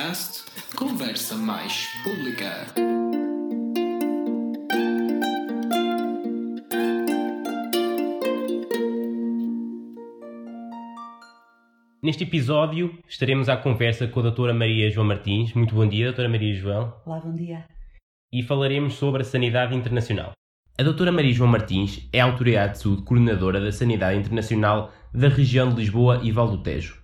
podcast Conversa Mais Pública. Neste episódio estaremos à conversa com a doutora Maria João Martins. Muito bom dia, doutora Maria João. Olá, bom dia. E falaremos sobre a sanidade internacional. A doutora Maria João Martins é a autoridade de saúde coordenadora da sanidade internacional da região de Lisboa e Val do Tejo.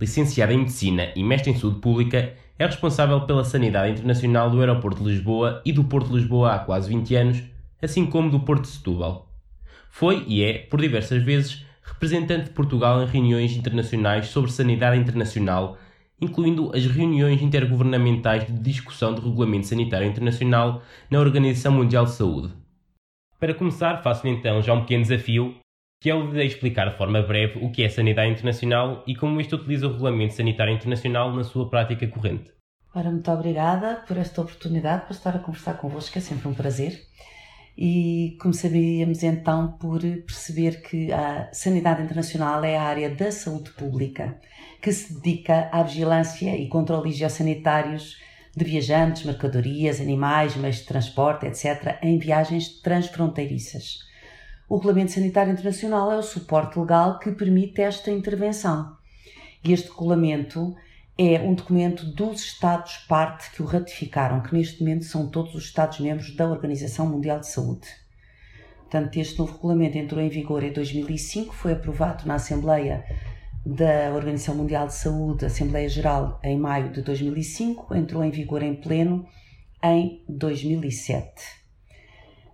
Licenciada em Medicina e mestre em Saúde Pública, é responsável pela sanidade internacional do Aeroporto de Lisboa e do Porto de Lisboa há quase 20 anos, assim como do Porto de Setúbal. Foi e é, por diversas vezes, representante de Portugal em reuniões internacionais sobre sanidade internacional, incluindo as reuniões intergovernamentais de discussão do Regulamento Sanitário Internacional na Organização Mundial de Saúde. Para começar, faço-lhe então já um pequeno desafio, que é o de explicar de forma breve o que é sanidade internacional e como isto utiliza o Regulamento Sanitário Internacional na sua prática corrente. Ora, muito obrigada por esta oportunidade para estar a conversar convosco, é sempre um prazer. E começaríamos então por perceber que a sanidade internacional é a área da saúde pública que se dedica à vigilância e controle higiosanitários de viajantes, mercadorias, animais, meios de transporte, etc., em viagens transfronteiriças. O Regulamento Sanitário Internacional é o suporte legal que permite esta intervenção. E este regulamento é um documento dos Estados-parte que o ratificaram, que neste momento são todos os Estados-membros da Organização Mundial de Saúde. Portanto, este novo regulamento entrou em vigor em 2005, foi aprovado na Assembleia da Organização Mundial de Saúde, Assembleia Geral, em maio de 2005, entrou em vigor em pleno em 2007.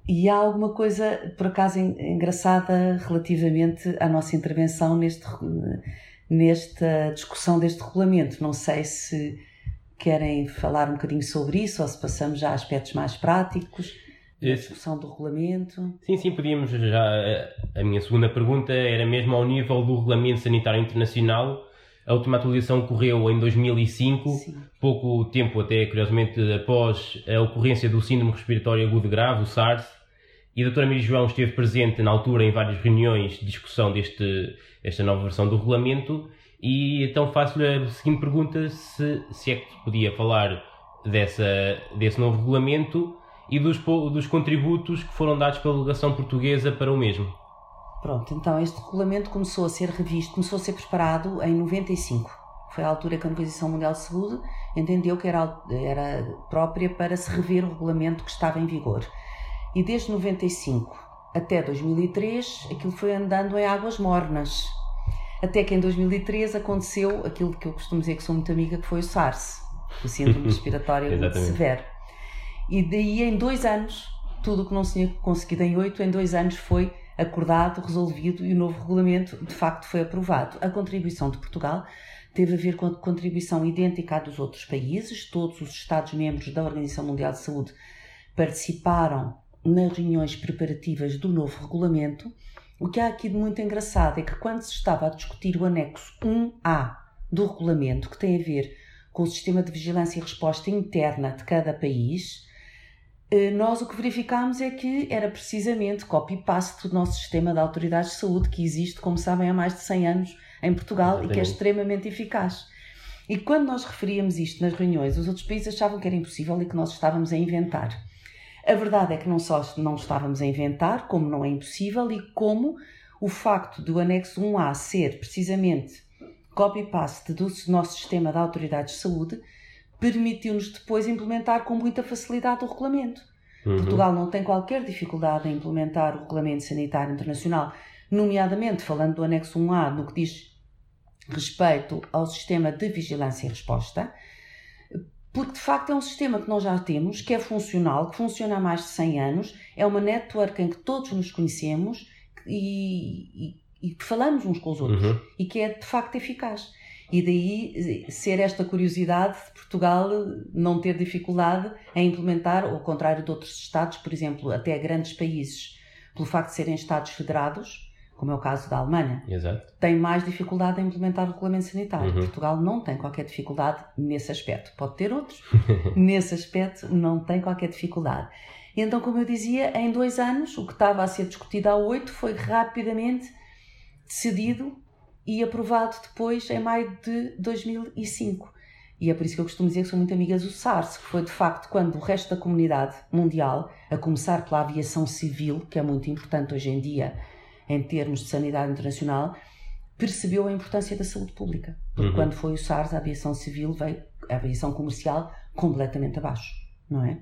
E há alguma coisa, por acaso, engraçada relativamente à nossa intervenção neste, nesta discussão deste regulamento. Não sei se querem falar um bocadinho sobre isso ou se passamos já a aspectos mais práticos a discussão do regulamento. Sim, sim, podíamos já. A minha segunda pergunta era mesmo ao nível do Regulamento Sanitário Internacional. A última atualização ocorreu em 2005, sim. pouco tempo até, curiosamente, após a ocorrência do síndrome respiratório agudo grave, o SARS, e a doutora Maria João esteve presente na altura em várias reuniões de discussão deste, desta nova versão do regulamento, e então faço-lhe a seguinte pergunta, se, se é que podia falar dessa, desse novo regulamento e dos, dos contributos que foram dados pela delegação portuguesa para o mesmo. Pronto, então este regulamento começou a ser revisto, começou a ser preparado em 95. Foi a altura que a Organização Mundial de Saúde entendeu que era, era própria para se rever o regulamento que estava em vigor. E desde 95 até 2003, aquilo foi andando em águas mornas. Até que em 2003 aconteceu aquilo que eu costumo dizer que sou muito amiga, que foi o SARS, o Síndrome Respiratório Severo. E daí em dois anos, tudo o que não se tinha conseguido em oito, em dois anos foi acordado, resolvido e o novo regulamento de facto foi aprovado. A contribuição de Portugal teve a ver com a contribuição idêntica à dos outros países, todos os Estados-membros da Organização Mundial de Saúde participaram nas reuniões preparativas do novo regulamento. O que há aqui de muito engraçado é que quando se estava a discutir o anexo 1A do regulamento, que tem a ver com o sistema de vigilância e resposta interna de cada país, eh, nós o que verificámos é que era precisamente copy-paste do nosso sistema de autoridades de saúde, que existe, como sabem, há mais de 100 anos em Portugal e que é extremamente eficaz. E quando nós referíamos isto nas reuniões, os outros países achavam que era impossível e que nós estávamos a inventar. A verdade é que não só não estávamos a inventar, como não é impossível e como o facto do anexo 1A ser precisamente copy-paste do nosso sistema de autoridades de saúde permitiu-nos depois implementar com muita facilidade o regulamento. Uhum. Portugal não tem qualquer dificuldade em implementar o Regulamento Sanitário Internacional, nomeadamente falando do anexo 1A, no que diz respeito ao sistema de vigilância e resposta, porque de facto é um sistema que nós já temos, que é funcional, que funciona há mais de 100 anos, é uma network em que todos nos conhecemos e, e, e que falamos uns com os outros uhum. e que é de facto eficaz. E daí ser esta curiosidade de Portugal não ter dificuldade em implementar, ao contrário de outros Estados, por exemplo, até grandes países, pelo facto de serem Estados federados, como é o caso da Alemanha, Exato. tem mais dificuldade em implementar o regulamento sanitário. Uhum. Portugal não tem qualquer dificuldade nesse aspecto. Pode ter outros, nesse aspecto não tem qualquer dificuldade. E então, como eu dizia, em dois anos, o que estava a ser discutido há oito foi rapidamente decidido e aprovado depois em maio de 2005. E é por isso que eu costumo dizer que sou muito amiga do SARS, que foi de facto quando o resto da comunidade mundial, a começar pela aviação civil, que é muito importante hoje em dia em termos de sanidade internacional, percebeu a importância da saúde pública. Porque Uhum. quando foi o SARS, a aviação civil veio, a aviação comercial, completamente abaixo, não é?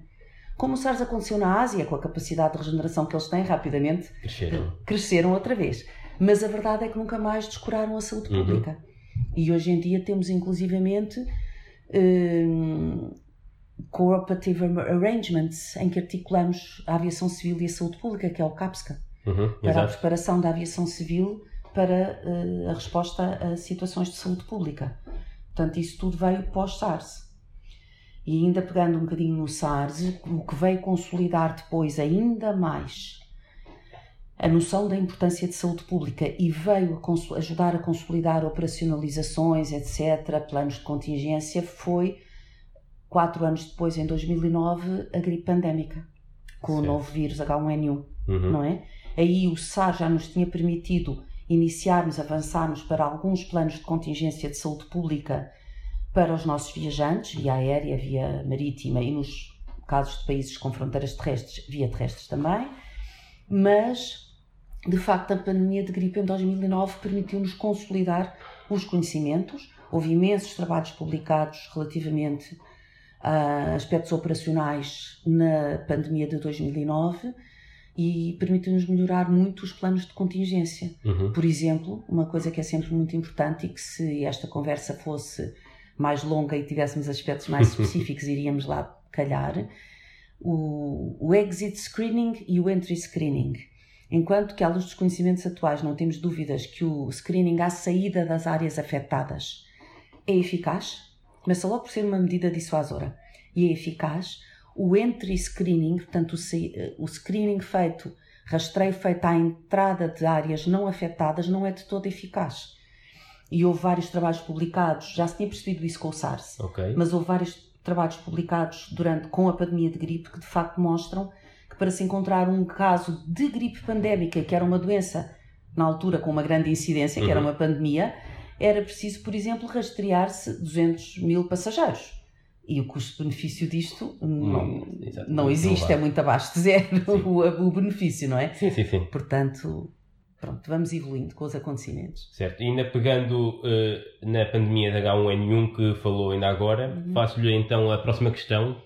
Como o SARS aconteceu na Ásia, com a capacidade de regeneração que eles têm, rapidamente Cresceram. cresceram outra vez. Mas a verdade é que nunca mais descuraram a saúde Uhum. pública. E hoje em dia temos inclusivamente hum, cooperative arrangements em que articulamos a aviação civil e a saúde pública, que é o CAPSCA, Uhum, para a exato. preparação da aviação civil para eh, a resposta a situações de saúde pública. Portanto, isso tudo veio pós-SARS. E ainda pegando um bocadinho no SARS, o que veio consolidar depois ainda mais a noção da importância de saúde pública e veio a ajudar a consolidar operacionalizações, etc., planos de contingência, foi, quatro anos depois, em 2009, a gripe pandémica, com o Certo. novo vírus H1N1 Uhum. não é? Aí o SAR já nos tinha permitido iniciarmos, avançarmos para alguns planos de contingência de saúde pública para os nossos viajantes, via aérea, via marítima e nos casos de países com fronteiras terrestres, via terrestres também, mas de facto a pandemia de gripe em 2009 permitiu-nos consolidar os conhecimentos, houve imensos trabalhos publicados relativamente a aspectos operacionais na pandemia de 2009 e permitiu-nos melhorar muito os planos de contingência. Uhum. Por exemplo, uma coisa que é sempre muito importante e que se esta conversa fosse mais longa e tivéssemos aspectos mais específicos, iríamos lá calhar, o, o exit screening e o entry screening. Enquanto que, à luz dos conhecimentos atuais, não temos dúvidas que o screening à saída das áreas afetadas é eficaz, começa logo por ser uma medida dissuasora e é eficaz, o entry screening, portanto, o, sa- o screening feito, rastreio feito à entrada de áreas não afetadas, não é de todo eficaz. E houve vários trabalhos publicados, já se tinha percebido isso com o SARS, Ok. mas houve vários trabalhos publicados durante com a pandemia de gripe que de facto mostram que para se encontrar um caso de gripe pandémica, que era uma doença na altura com uma grande incidência, que era Uhum. uma pandemia, era preciso, por exemplo, rastrear-se 200 mil passageiros. E o custo-benefício disto não, Hum, exato. não existe, vale. é muito abaixo de zero o, o benefício, não é? Sim, sim, sim. Portanto, pronto, vamos evoluindo com os acontecimentos. Certo. E ainda pegando eh, na pandemia da H1N1 que falou ainda agora, Uhum. faço-lhe então a próxima questão,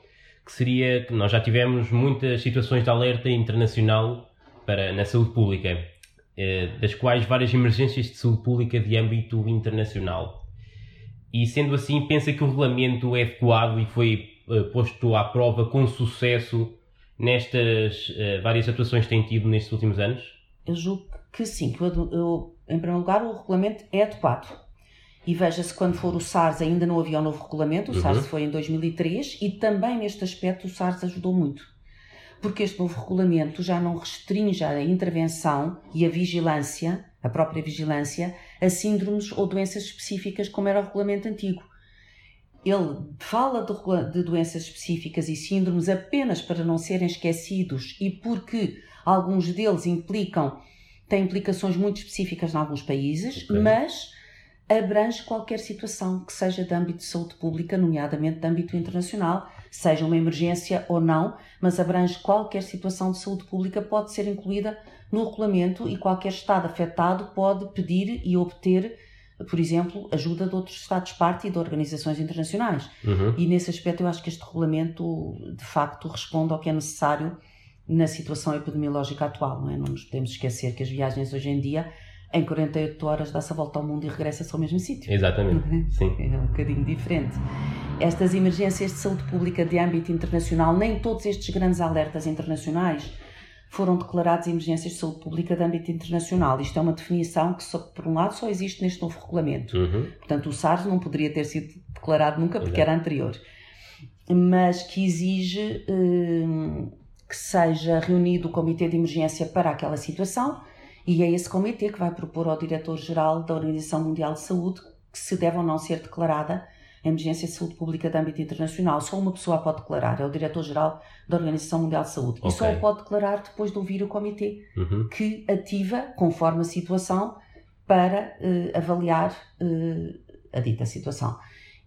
que seria que nós já tivemos muitas situações de alerta internacional para, na saúde pública, eh, das quais várias emergências de saúde pública de âmbito internacional. E sendo assim, pensa que o regulamento é adequado e foi eh, posto à prova com sucesso nestas eh, várias atuações que tem tido nestes últimos anos? Eu julgo que sim, que eu, eu- em primeiro lugar o regulamento é adequado. E veja-se, quando for o SARS ainda não havia um novo regulamento, o Uhum. SARS foi em 2003 e também neste aspecto o SARS ajudou muito. Porque este novo regulamento já não restringe a intervenção e a vigilância, a própria vigilância, a síndromes ou doenças específicas como era o regulamento antigo. Ele fala de, de doenças específicas e síndromes apenas para não serem esquecidos e porque alguns deles implicam, têm implicações muito específicas em alguns países, Ok. mas abrange qualquer situação que seja de âmbito de saúde pública, nomeadamente de âmbito internacional, seja uma emergência ou não, mas abrange qualquer situação de saúde pública, pode ser incluída no regulamento e qualquer Estado afetado pode pedir e obter, por exemplo, ajuda de outros Estados-parte e de organizações internacionais. Uhum. E nesse aspecto eu acho que este regulamento de facto responde ao que é necessário na situação epidemiológica atual, não é? Não nos podemos esquecer que as viagens hoje em dia, em 48 horas, dá-se a volta ao mundo e regressa-se ao mesmo sítio. Exatamente. Sim. É um bocadinho diferente. Estas emergências de saúde pública de âmbito internacional, nem todos estes grandes alertas internacionais foram declarados emergências de saúde pública de âmbito internacional. Isto é uma definição que, só, por um lado, só existe neste novo regulamento. Uhum. Portanto, o SARS não poderia ter sido declarado nunca porque Exato. era anterior. Mas que exige hum, que seja reunido o Comitê de Emergência para aquela situação e é esse comitê que vai propor ao Diretor-Geral da Organização Mundial de Saúde que se deve ou não ser declarada a emergência de saúde pública de âmbito internacional. Só uma pessoa a pode declarar, é o Diretor-Geral da Organização Mundial de Saúde. E só o pode declarar depois de ouvir o comitê Uhum. que ativa, conforme a situação, para eh, avaliar eh, a dita situação.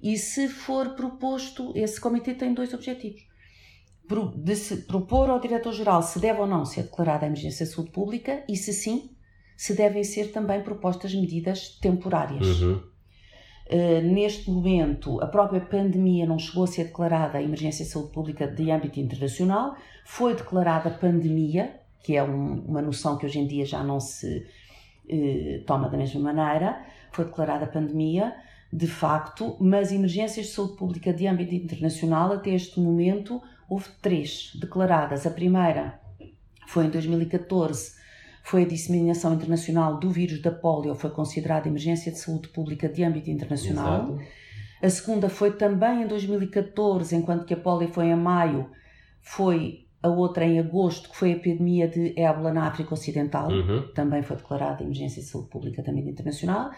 E se for proposto, esse comitê tem dois objetivos. De se propor ao diretor-geral se deve ou não ser declarada a emergência de saúde pública e, se sim, se devem ser também propostas medidas temporárias. Uhum. Uh, neste momento, a própria pandemia não chegou a ser declarada a emergência de saúde pública de âmbito internacional, foi declarada pandemia, que é um, uma noção que hoje em dia já não se uh, toma da mesma maneira, foi declarada pandemia, de facto, mas emergências de saúde pública de âmbito internacional, até este momento, houve três declaradas. A primeira foi em 2014, foi a disseminação internacional do vírus da polio, foi considerada emergência de saúde pública de âmbito internacional. Exato. A segunda foi também em 2014, enquanto que a polio foi em maio, foi a outra em agosto, que foi a epidemia de ébola na África Ocidental, Uhum. também foi declarada emergência de saúde pública de âmbito internacional.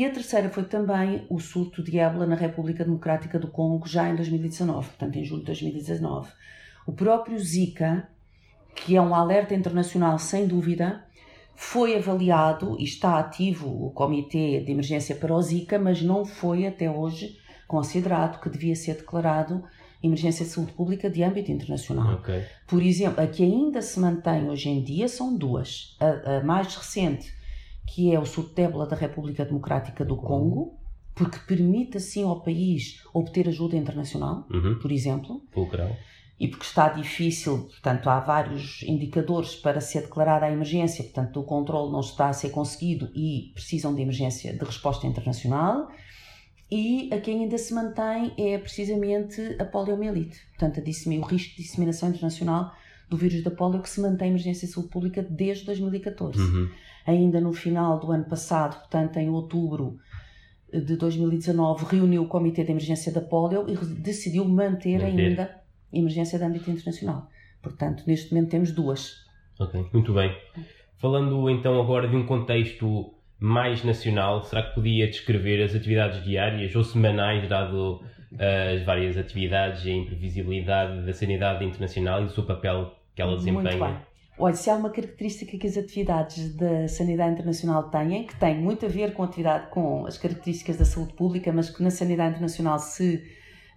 E a terceira foi também o surto de ébola na República Democrática do Congo, já em 2019, portanto em julho de 2019. O próprio Zika, que é um alerta internacional sem dúvida, foi avaliado e está ativo o Comitê de Emergência para o Zika, mas não foi até hoje considerado que devia ser declarado emergência de saúde pública de âmbito internacional. Ok. Por exemplo, a que ainda se mantém hoje em dia são duas. A, a mais recente, que é o ébola da República Democrática do Congo, porque permite assim ao país obter ajuda internacional, Uhum. por exemplo, Fulcral. e porque está difícil, portanto, há vários indicadores para ser declarada a emergência, portanto, o controle não está a ser conseguido e precisam de emergência de resposta internacional. E a que ainda se mantém é precisamente a poliomielite, portanto, a o risco de disseminação internacional do vírus da polio que se mantém em emergência de saúde pública desde 2014 Uhum. Ainda no final do ano passado, portanto em outubro de 2019, reuniu o Comitê de Emergência da Polio e decidiu manter, Manter. ainda emergência de âmbito internacional. Portanto, neste momento temos duas. Ok, muito bem. Falando então agora de um contexto mais nacional, será que podia descrever as atividades diárias ou semanais, dado eh, as várias atividades e a imprevisibilidade da sanidade internacional e do seu papel que ela desempenha? Muito bem. Olha, se há uma característica que as atividades da sanidade internacional têm, que tem muito a ver com a atividade, com as características da saúde pública, mas que na sanidade internacional se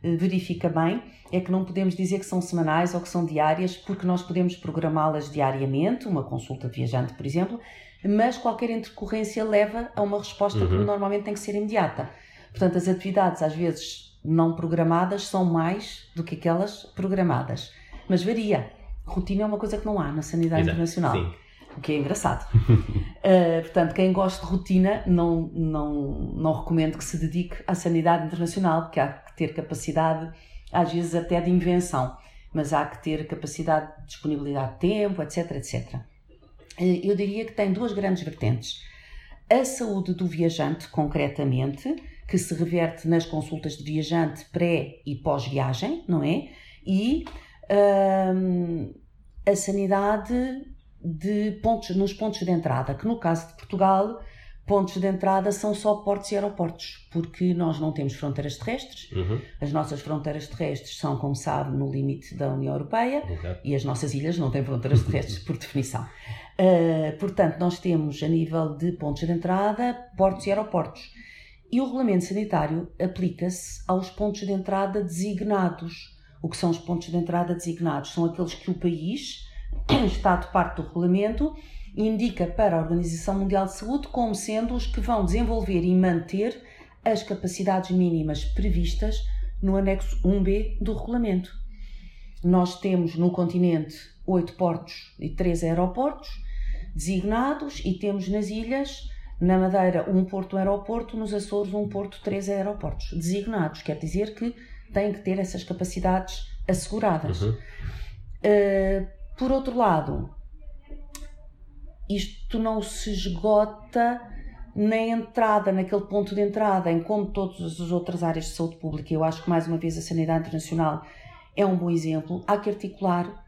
eh, verifica bem, é que não podemos dizer que são semanais ou que são diárias, porque nós podemos programá-las diariamente, uma consulta de viajante, por exemplo, mas qualquer intercorrência leva a uma resposta que Uhum. normalmente tem que ser imediata. Portanto, as atividades, às vezes não programadas, são mais do que aquelas programadas. Mas varia. Rotina é uma coisa que não há na sanidade Exato, internacional. Sim. O que é engraçado. Uh, portanto, quem gosta de rotina, não, não, não recomendo que se dedique à sanidade internacional, porque há que ter capacidade, às vezes até de invenção, mas há que ter capacidade de disponibilidade de tempo, etc, etc. Uh, Eu diria que tem duas grandes vertentes. A saúde do viajante, concretamente, que se reverte nas consultas de viajante pré e pós-viagem, não é? E hum, a sanidade de pontos, nos pontos de entrada, que no caso de Portugal, pontos de entrada são só portos e aeroportos, porque nós não temos fronteiras terrestres. Uhum. As nossas fronteiras terrestres são, como sabe, no limite da União Europeia e as nossas ilhas não têm fronteiras terrestres, por definição. Uh, portanto, nós temos a nível de pontos de entrada, portos e aeroportos. E o regulamento sanitário aplica-se aos pontos de entrada designados. O que são os pontos de entrada designados? São aqueles que o país, Estado parte do regulamento, indica para a Organização Mundial de Saúde como sendo os que vão desenvolver e manter as capacidades mínimas previstas no anexo 1B do regulamento. Nós temos no continente oito portos e três aeroportos designados e temos nas ilhas, na Madeira, um porto um aeroporto, nos Açores, um porto três aeroportos designados. Quer dizer que têm que ter essas capacidades asseguradas. Uhum. Uh, por outro lado, isto não se esgota na entrada, naquele ponto de entrada, em como todas as outras áreas de saúde pública. Eu acho que, mais uma vez, a sanidade internacional é um bom exemplo. Há que articular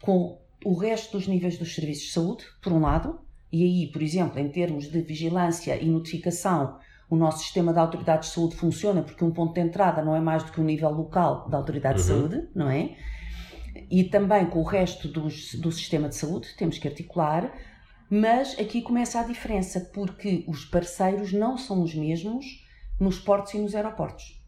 com o resto dos níveis dos serviços de saúde, por um lado, e aí, por exemplo, em termos de vigilância e notificação, o nosso sistema de autoridades de saúde funciona porque um ponto de entrada não é mais do que um nível local da autoridade de Uhum. saúde, não é? E também com o resto dos, do sistema de saúde, temos que articular, mas aqui começa a diferença, porque os parceiros não são os mesmos nos portos e nos aeroportos.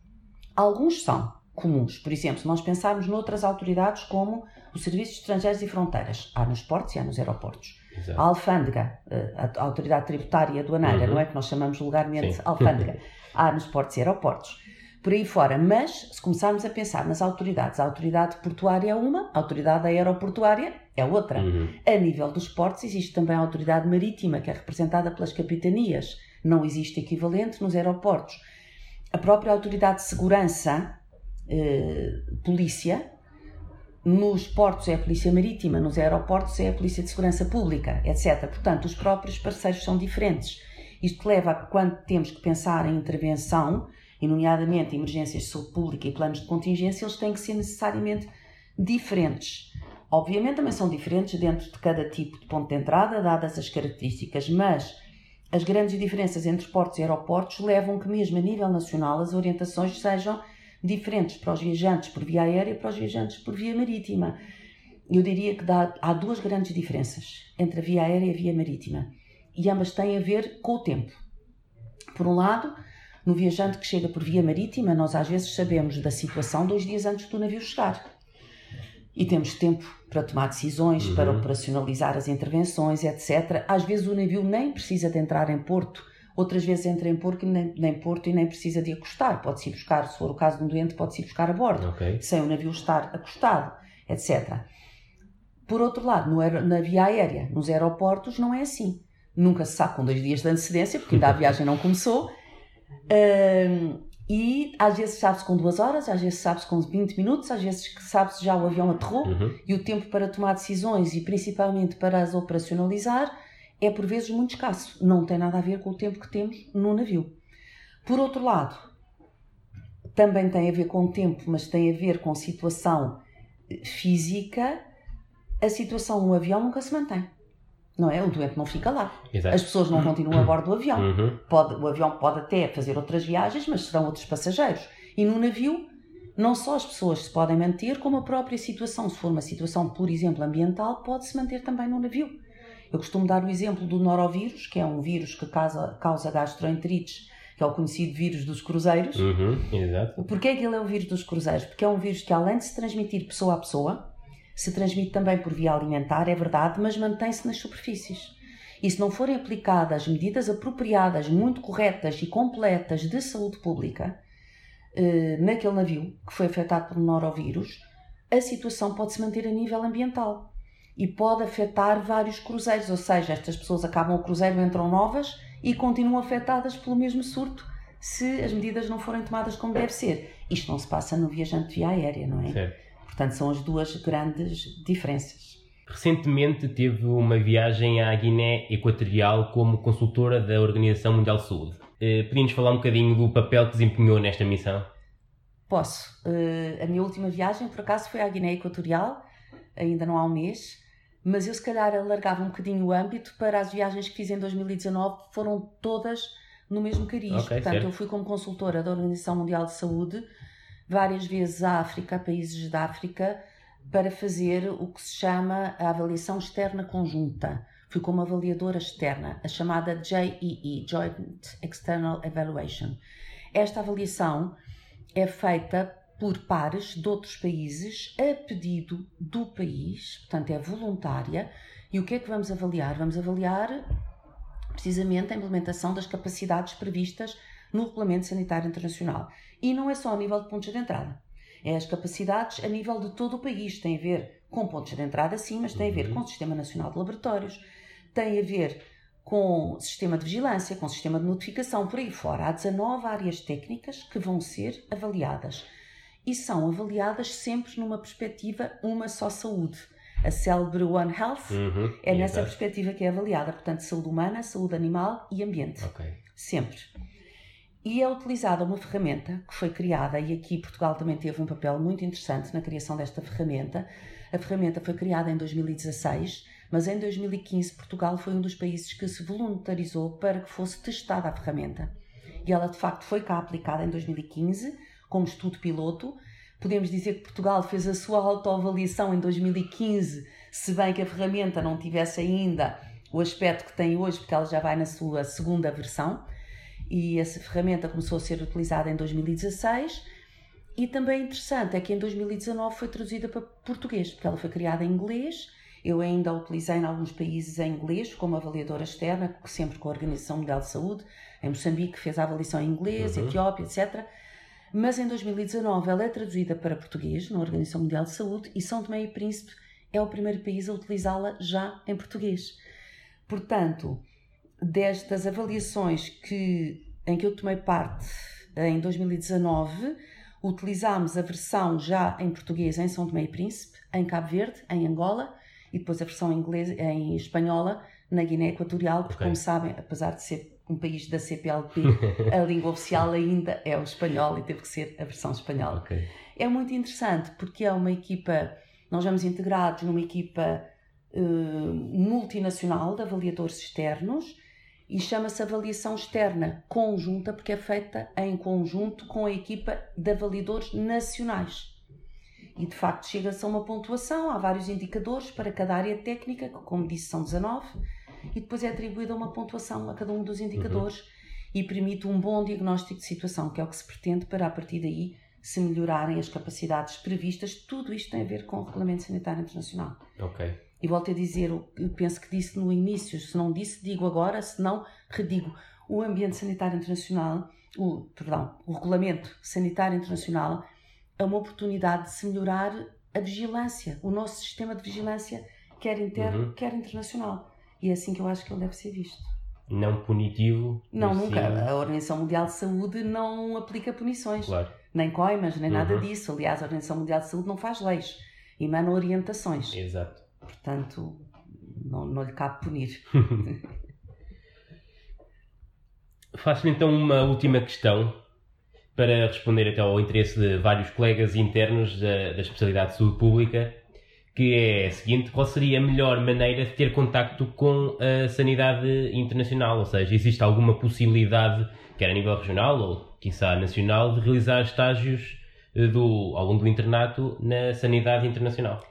Alguns são comuns. Por exemplo, se nós pensarmos noutras autoridades como o Serviço de Estrangeiros e Fronteiras, há nos portos e há nos aeroportos. Exato. A alfândega, eh, a autoridade tributária aduaneira, uhum. não é que nós chamamos vulgarmente Sim. alfândega, há nos portos e aeroportos. Por aí fora, mas se começarmos a pensar nas autoridades, a autoridade portuária é uma, a autoridade aeroportuária é outra. Uhum. A nível dos portos existe também a autoridade marítima, que é representada pelas capitanias. Não existe equivalente nos aeroportos. A própria autoridade de segurança, eh, polícia, nos portos é a Polícia Marítima, nos aeroportos é a Polícia de Segurança Pública, etc. Portanto, os próprios parceiros são diferentes. Isto leva a que, quando temos que pensar em intervenção, e nomeadamente emergências de saúde pública e planos de contingência, eles têm que ser necessariamente diferentes. Obviamente também são diferentes dentro de cada tipo de ponto de entrada, dadas as características, mas as grandes diferenças entre portos e aeroportos levam que, mesmo a nível nacional, as orientações sejam diferentes para os viajantes por via aérea e para os viajantes por via marítima. Eu diria que dá, há duas grandes diferenças entre a via aérea e a via marítima e ambas têm a ver com o tempo. Por um lado, no viajante que chega por via marítima, nós às vezes sabemos da situação dois dias antes do navio chegar. E temos tempo para tomar decisões, uhum. para operacionalizar as intervenções, etc. Às vezes o navio nem precisa de entrar em porto outras vezes entra em porto, nem, nem porto e nem precisa de acostar. Pode-se ir buscar, se for o caso de um doente, pode-se ir buscar a bordo, okay. sem o navio estar acostado, etc. Por outro lado, no, na via aérea, nos aeroportos, não é assim. Nunca se sabe com dois dias de antecedência, porque ainda a viagem não começou. Um, e às vezes sabe-se com duas horas, às vezes sabe-se com 20 minutos, às vezes sabe-se já o avião aterrou uhum. e o tempo para tomar decisões e principalmente para as operacionalizar é por vezes muito escasso. Não tem nada a ver com o tempo que temos no navio. Por outro lado, também tem a ver com o tempo, mas tem a ver com situação física. A situação no avião nunca se mantém. Não é? O doente não fica lá. Exato. As pessoas não continuam a bordo do avião. Uhum. Pode, o avião pode até fazer outras viagens, mas serão outros passageiros. E no navio, não só as pessoas se podem manter, como a própria situação. Se for uma situação, por exemplo, ambiental, pode-se manter também no navio. Eu costumo dar o exemplo do norovírus, que é um vírus que causa, causa gastroenterites, que é o conhecido vírus dos cruzeiros. Uhum, exato. Porquê é que ele é o vírus dos cruzeiros? Porque é um vírus que, além de se transmitir pessoa a pessoa, se transmite também por via alimentar, é verdade, mas mantém-se nas superfícies. E se não forem aplicadas medidas apropriadas, muito corretas e completas de saúde pública eh, naquele navio que foi afetado um norovírus, a situação pode se manter a nível ambiental e pode afetar vários cruzeiros, ou seja, estas pessoas acabam o cruzeiro, entram novas e continuam afetadas pelo mesmo surto se as medidas não forem tomadas como deve ser. Isto não se passa no viajante via aérea, não é? Certo. Portanto, são as duas grandes diferenças. Recentemente teve uma viagem à Guiné Equatorial como consultora da Organização Mundial de Saúde. Eh, Podíamos falar um bocadinho do papel que desempenhou nesta missão? Posso. Uh, a minha última viagem, por acaso, foi à Guiné Equatorial, ainda não há um mês mas eu se calhar alargava um bocadinho o âmbito para as viagens que fiz em 2019, foram todas no mesmo cariz. Okay, Portanto, certo. eu fui como consultora da Organização Mundial de Saúde várias vezes à África, a países da África, para fazer o que se chama a avaliação externa conjunta. Fui como avaliadora externa, a chamada JEE, Joint External Evaluation. Esta avaliação é feita por pares de outros países a pedido do país, portanto é voluntária. E o que é que vamos avaliar? Vamos avaliar precisamente a implementação das capacidades previstas no Regulamento Sanitário Internacional. E não é só a nível de pontos de entrada, é as capacidades a nível de todo o país. Tem a ver com pontos de entrada, sim, mas tem a ver uhum. com o Sistema Nacional de Laboratórios, tem a ver com o sistema de vigilância, com o sistema de notificação, por aí fora. Há 19 áreas técnicas que vão ser avaliadas e são avaliadas sempre numa perspectiva uma só saúde. A célebre One Health uhum, é nessa perspectiva que é avaliada, portanto, saúde humana, saúde animal e ambiente. Okay. Sempre. E é utilizada uma ferramenta que foi criada, e aqui Portugal também teve um papel muito interessante na criação desta ferramenta. A ferramenta foi criada em 2016, mas em 2015 Portugal foi um dos países que se voluntarizou para que fosse testada a ferramenta. E ela de facto foi cá aplicada em 2015 como estudo piloto. Podemos dizer que Portugal fez a sua autoavaliação em 2015, se bem que a ferramenta não tivesse ainda o aspecto que tem hoje, porque ela já vai na sua segunda versão. E essa ferramenta começou a ser utilizada em 2016 E também interessante é que em 2019 foi traduzida para português, porque ela foi criada em inglês. Eu ainda a utilizei em alguns países em inglês, como avaliadora externa, sempre com a Organização Mundial de Saúde. Em Moçambique fez a avaliação em inglês, uhum. Etiópia, etc. Mas em 2019 ela é traduzida para português na Organização Mundial de Saúde e São Tomé e Príncipe é o primeiro país a utilizá-la já em português. Portanto, destas avaliações que, em que eu tomei parte em 2019, utilizámos a versão já em português em São Tomé e Príncipe, em Cabo Verde, em Angola e depois a versão em, inglês, em espanhola na Guiné Equatorial, porque, okay. como sabem, apesar de ser um país da CPLP, a língua oficial ainda é o espanhol e teve que ser a versão espanhola. Okay. É muito interessante porque é uma equipa, nós vamos integrados numa equipa uh, multinacional de avaliadores externos e chama-se avaliação externa conjunta porque é feita em conjunto com a equipa de avaliadores nacionais. E de facto chega-se a uma pontuação, há vários indicadores para cada área técnica, que como disse são 19, e depois é atribuída uma pontuação a cada um dos indicadores uhum. e permite um bom diagnóstico de situação, que é o que se pretende para a partir daí se melhorarem as capacidades previstas. Tudo isto tem a ver com o Regulamento Sanitário Internacional. Ok. E volto a dizer, eu penso que disse no início, se não disse, digo agora, se não, redigo. O Ambiente Sanitário Internacional, o, perdão, o Regulamento Sanitário Internacional é uma oportunidade de se melhorar a vigilância, o nosso sistema de vigilância, quer interno, uhum. quer internacional. E é assim que eu acho que ele deve ser visto. Não punitivo? Não, nunca. A Organização Mundial de Saúde não aplica punições. Claro. Nem coimas, nem uhum. nada disso. Aliás, a Organização Mundial de Saúde não faz leis. Emana orientações. Exato. Portanto, não, não lhe cabe punir. Faço-lhe então uma última questão para responder até ao interesse de vários colegas internos da, da especialidade de saúde pública que é a seguinte: qual seria a melhor maneira de ter contacto com a sanidade internacional? Ou seja, existe alguma possibilidade, quer a nível regional ou, quiçá, nacional, de realizar estágios eh, do, ao longo do internato na sanidade internacional?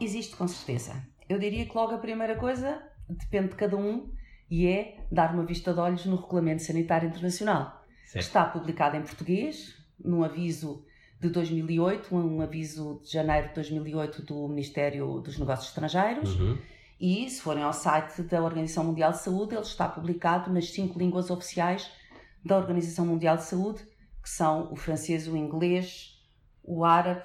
Existe, com certeza. Eu diria que logo a primeira coisa depende de cada um e é dar uma vista de olhos no Regulamento Sanitário Internacional, certo. que está publicado em português, num aviso de 2008, um aviso de janeiro de 2008 do Ministério dos Negócios Estrangeiros. Uhum. E, se forem ao site da Organização Mundial de Saúde, ele está publicado nas cinco línguas oficiais da Organização Mundial de Saúde, que são o francês, o inglês, o árabe,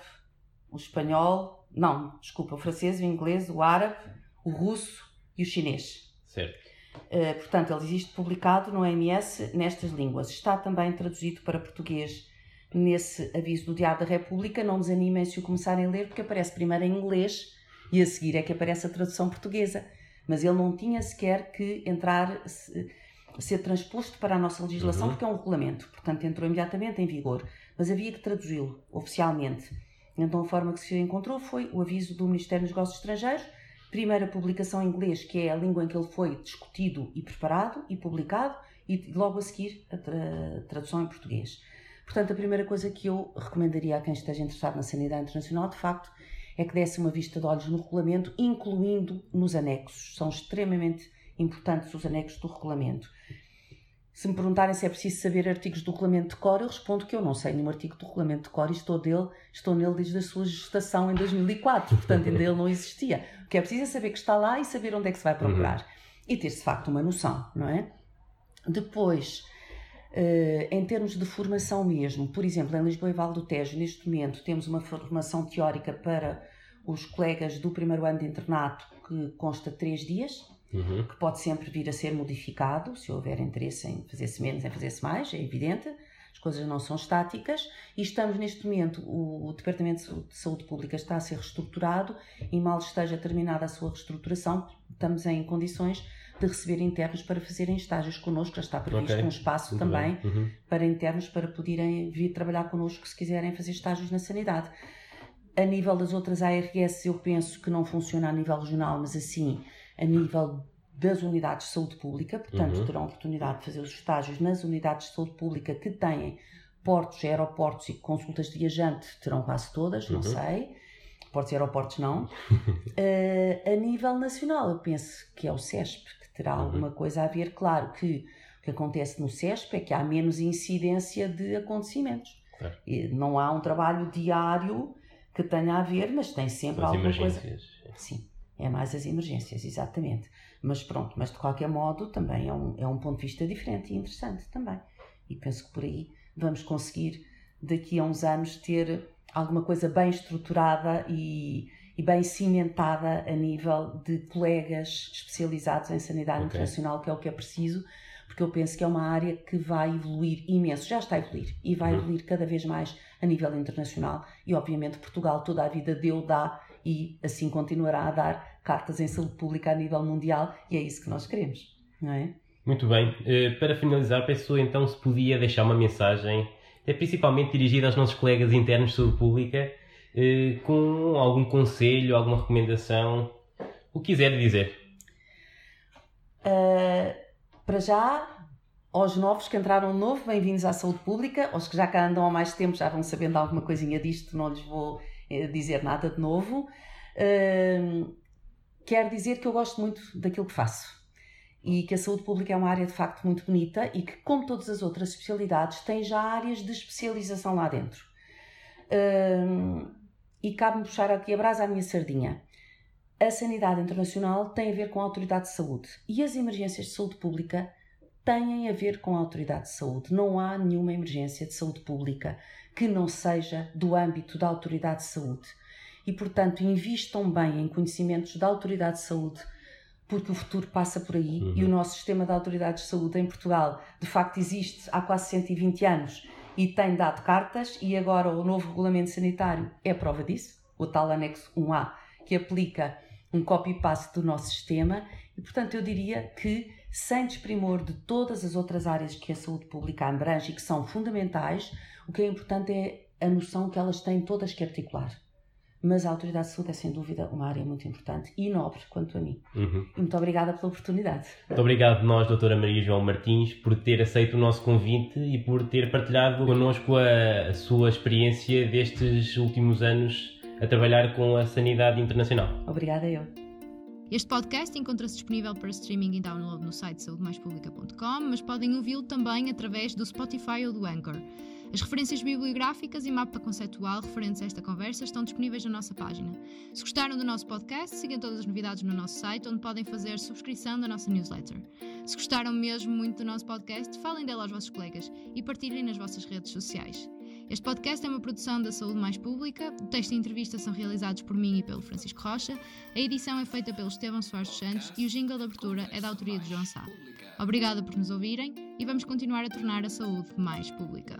o espanhol, não, desculpa, o francês, o inglês, o árabe, o russo e o chinês. Certo. Uh, portanto, ele existe publicado no OMS nestas línguas. Está também traduzido para português nesse aviso do Diário da República, não desanimem se o começarem a ler, porque aparece primeiro em inglês e a seguir é que aparece a tradução portuguesa. Mas ele não tinha sequer que entrar, ser transposto para a nossa legislação, uhum. porque é um regulamento, portanto entrou imediatamente em vigor. Mas havia que traduzi-lo oficialmente. Então a forma que se encontrou foi o aviso do Ministério dos Negócios Estrangeiros, primeira publicação em inglês, que é a língua em que ele foi discutido e preparado e publicado, e logo a seguir a tra tradução em português. Portanto, a primeira coisa que eu recomendaria a quem esteja interessado na sanidade internacional, de facto, é que desse uma vista de olhos no regulamento, incluindo nos anexos. São extremamente importantes os anexos do regulamento. Se me perguntarem se é preciso saber artigos do regulamento de cor, eu respondo que eu não sei nenhum artigo do regulamento de cor e estou, dele, estou nele desde a sua gestação em 2004, portanto ainda ele não existia. O que é preciso é saber que está lá e saber onde é que se vai procurar. Uhum. E ter, de facto, uma noção, não é? Depois, Uh, em termos de formação mesmo, por exemplo, em Lisboa e Vale do Tejo, neste momento temos uma formação teórica para os colegas do primeiro ano de internato que consta de três dias, uhum. que pode sempre vir a ser modificado, se houver interesse em fazer-se menos, em fazer-se mais, é evidente, as coisas não são estáticas, e estamos neste momento, o, o Departamento de Saúde Pública está a ser reestruturado e mal esteja terminada a sua reestruturação, estamos em condições de receber internos para fazerem estágios connosco, já está previsto okay. um espaço Muito também uhum. para internos para poderem vir trabalhar connosco se quiserem fazer estágios na sanidade. A nível das outras ARS, eu penso que não funciona a nível regional, mas assim, a nível das unidades de saúde pública, portanto, uhum. terão oportunidade de fazer os estágios nas unidades de saúde pública que têm portos, aeroportos e consultas de viajante, terão quase todas, uhum. não sei. Portos e aeroportos não. uh, a nível nacional, eu penso que é o CESP, terá uhum. alguma coisa a ver. Claro que o que acontece no CESP é que há menos incidência de acontecimentos. Claro. E Não há um trabalho diário que tenha a ver, mas tem sempre As alguma coisa. Sim, é mais as emergências, exatamente. Mas pronto, mas de qualquer modo também é um, é um ponto de vista diferente e interessante também. E penso que por aí vamos conseguir daqui a uns anos ter alguma coisa bem estruturada e, e bem cimentada a nível de colegas especializados em sanidade Ok. internacional, que é o que é preciso, porque eu penso que é uma área que vai evoluir imenso, já está a evoluir e vai Uhum. evoluir cada vez mais a nível internacional e obviamente Portugal toda a vida deu, dá e assim continuará a dar cartas em saúde pública a nível mundial e é isso que nós queremos, não é? Muito bem. Eh, Para finalizar, peço então se podia deixar uma mensagem, é principalmente dirigida aos nossos colegas internos de saúde pública, com algum conselho, alguma recomendação, o que quiser dizer. Uh, para já, aos novos que entraram novo, bem-vindos à saúde pública. Aos que já cá andam há mais tempo já vão sabendo alguma coisinha disto, não lhes vou eh, dizer nada de novo. Uh, quero dizer que eu gosto muito daquilo que faço e que a saúde pública é uma área de facto muito bonita e que, como todas as outras especialidades, tem já áreas de especialização lá dentro. Uh, e cabe-me puxar aqui a brasa à minha sardinha. A sanidade internacional tem a ver com a autoridade de saúde e as emergências de saúde pública têm a ver com a autoridade de saúde. Não há nenhuma emergência de saúde pública que não seja do âmbito da autoridade de saúde. E, portanto, invistam bem em conhecimentos da autoridade de saúde, porque o futuro passa por aí Uhum. e o nosso sistema de autoridades de saúde em Portugal, de facto, existe há quase 120 anos e tem dado cartas, e agora o novo regulamento sanitário é prova disso, o tal anexo 1A, que aplica um copy-paste do nosso sistema, e portanto eu diria que, sem desprimor de todas as outras áreas que a saúde pública abrange e que são fundamentais, o que é importante é a noção que elas têm todas que articular. Mas a autoridade de saúde é sem dúvida uma área muito importante e nobre, quanto a mim. Uhum. E muito obrigada pela oportunidade. Muito obrigado nós, doutora Maria João Martins, por ter aceito o nosso convite e por ter partilhado connosco a, a sua experiência destes últimos anos a trabalhar com a sanidade internacional. Obrigada eu. Este podcast encontra-se disponível para streaming e download no site saudemaispublica.com, mas podem ouvi-lo também através do Spotify ou do Anchor. As referências bibliográficas e mapa conceptual referentes a esta conversa estão disponíveis na nossa página. Se gostaram do nosso podcast, sigam todas as novidades no nosso site, onde podem fazer subscrição da nossa newsletter. Se gostaram mesmo muito do nosso podcast, falem dele aos vossos colegas e partilhem nas vossas redes sociais. Este podcast é uma produção da Saúde Mais Pública, o texto e a entrevista são realizados por mim e pelo Francisco Rocha, a edição é feita pelo Estevão Soares dos Santos e o jingle de abertura é da autoria de João Sá. Obrigada por nos ouvirem e vamos continuar a tornar a saúde mais pública.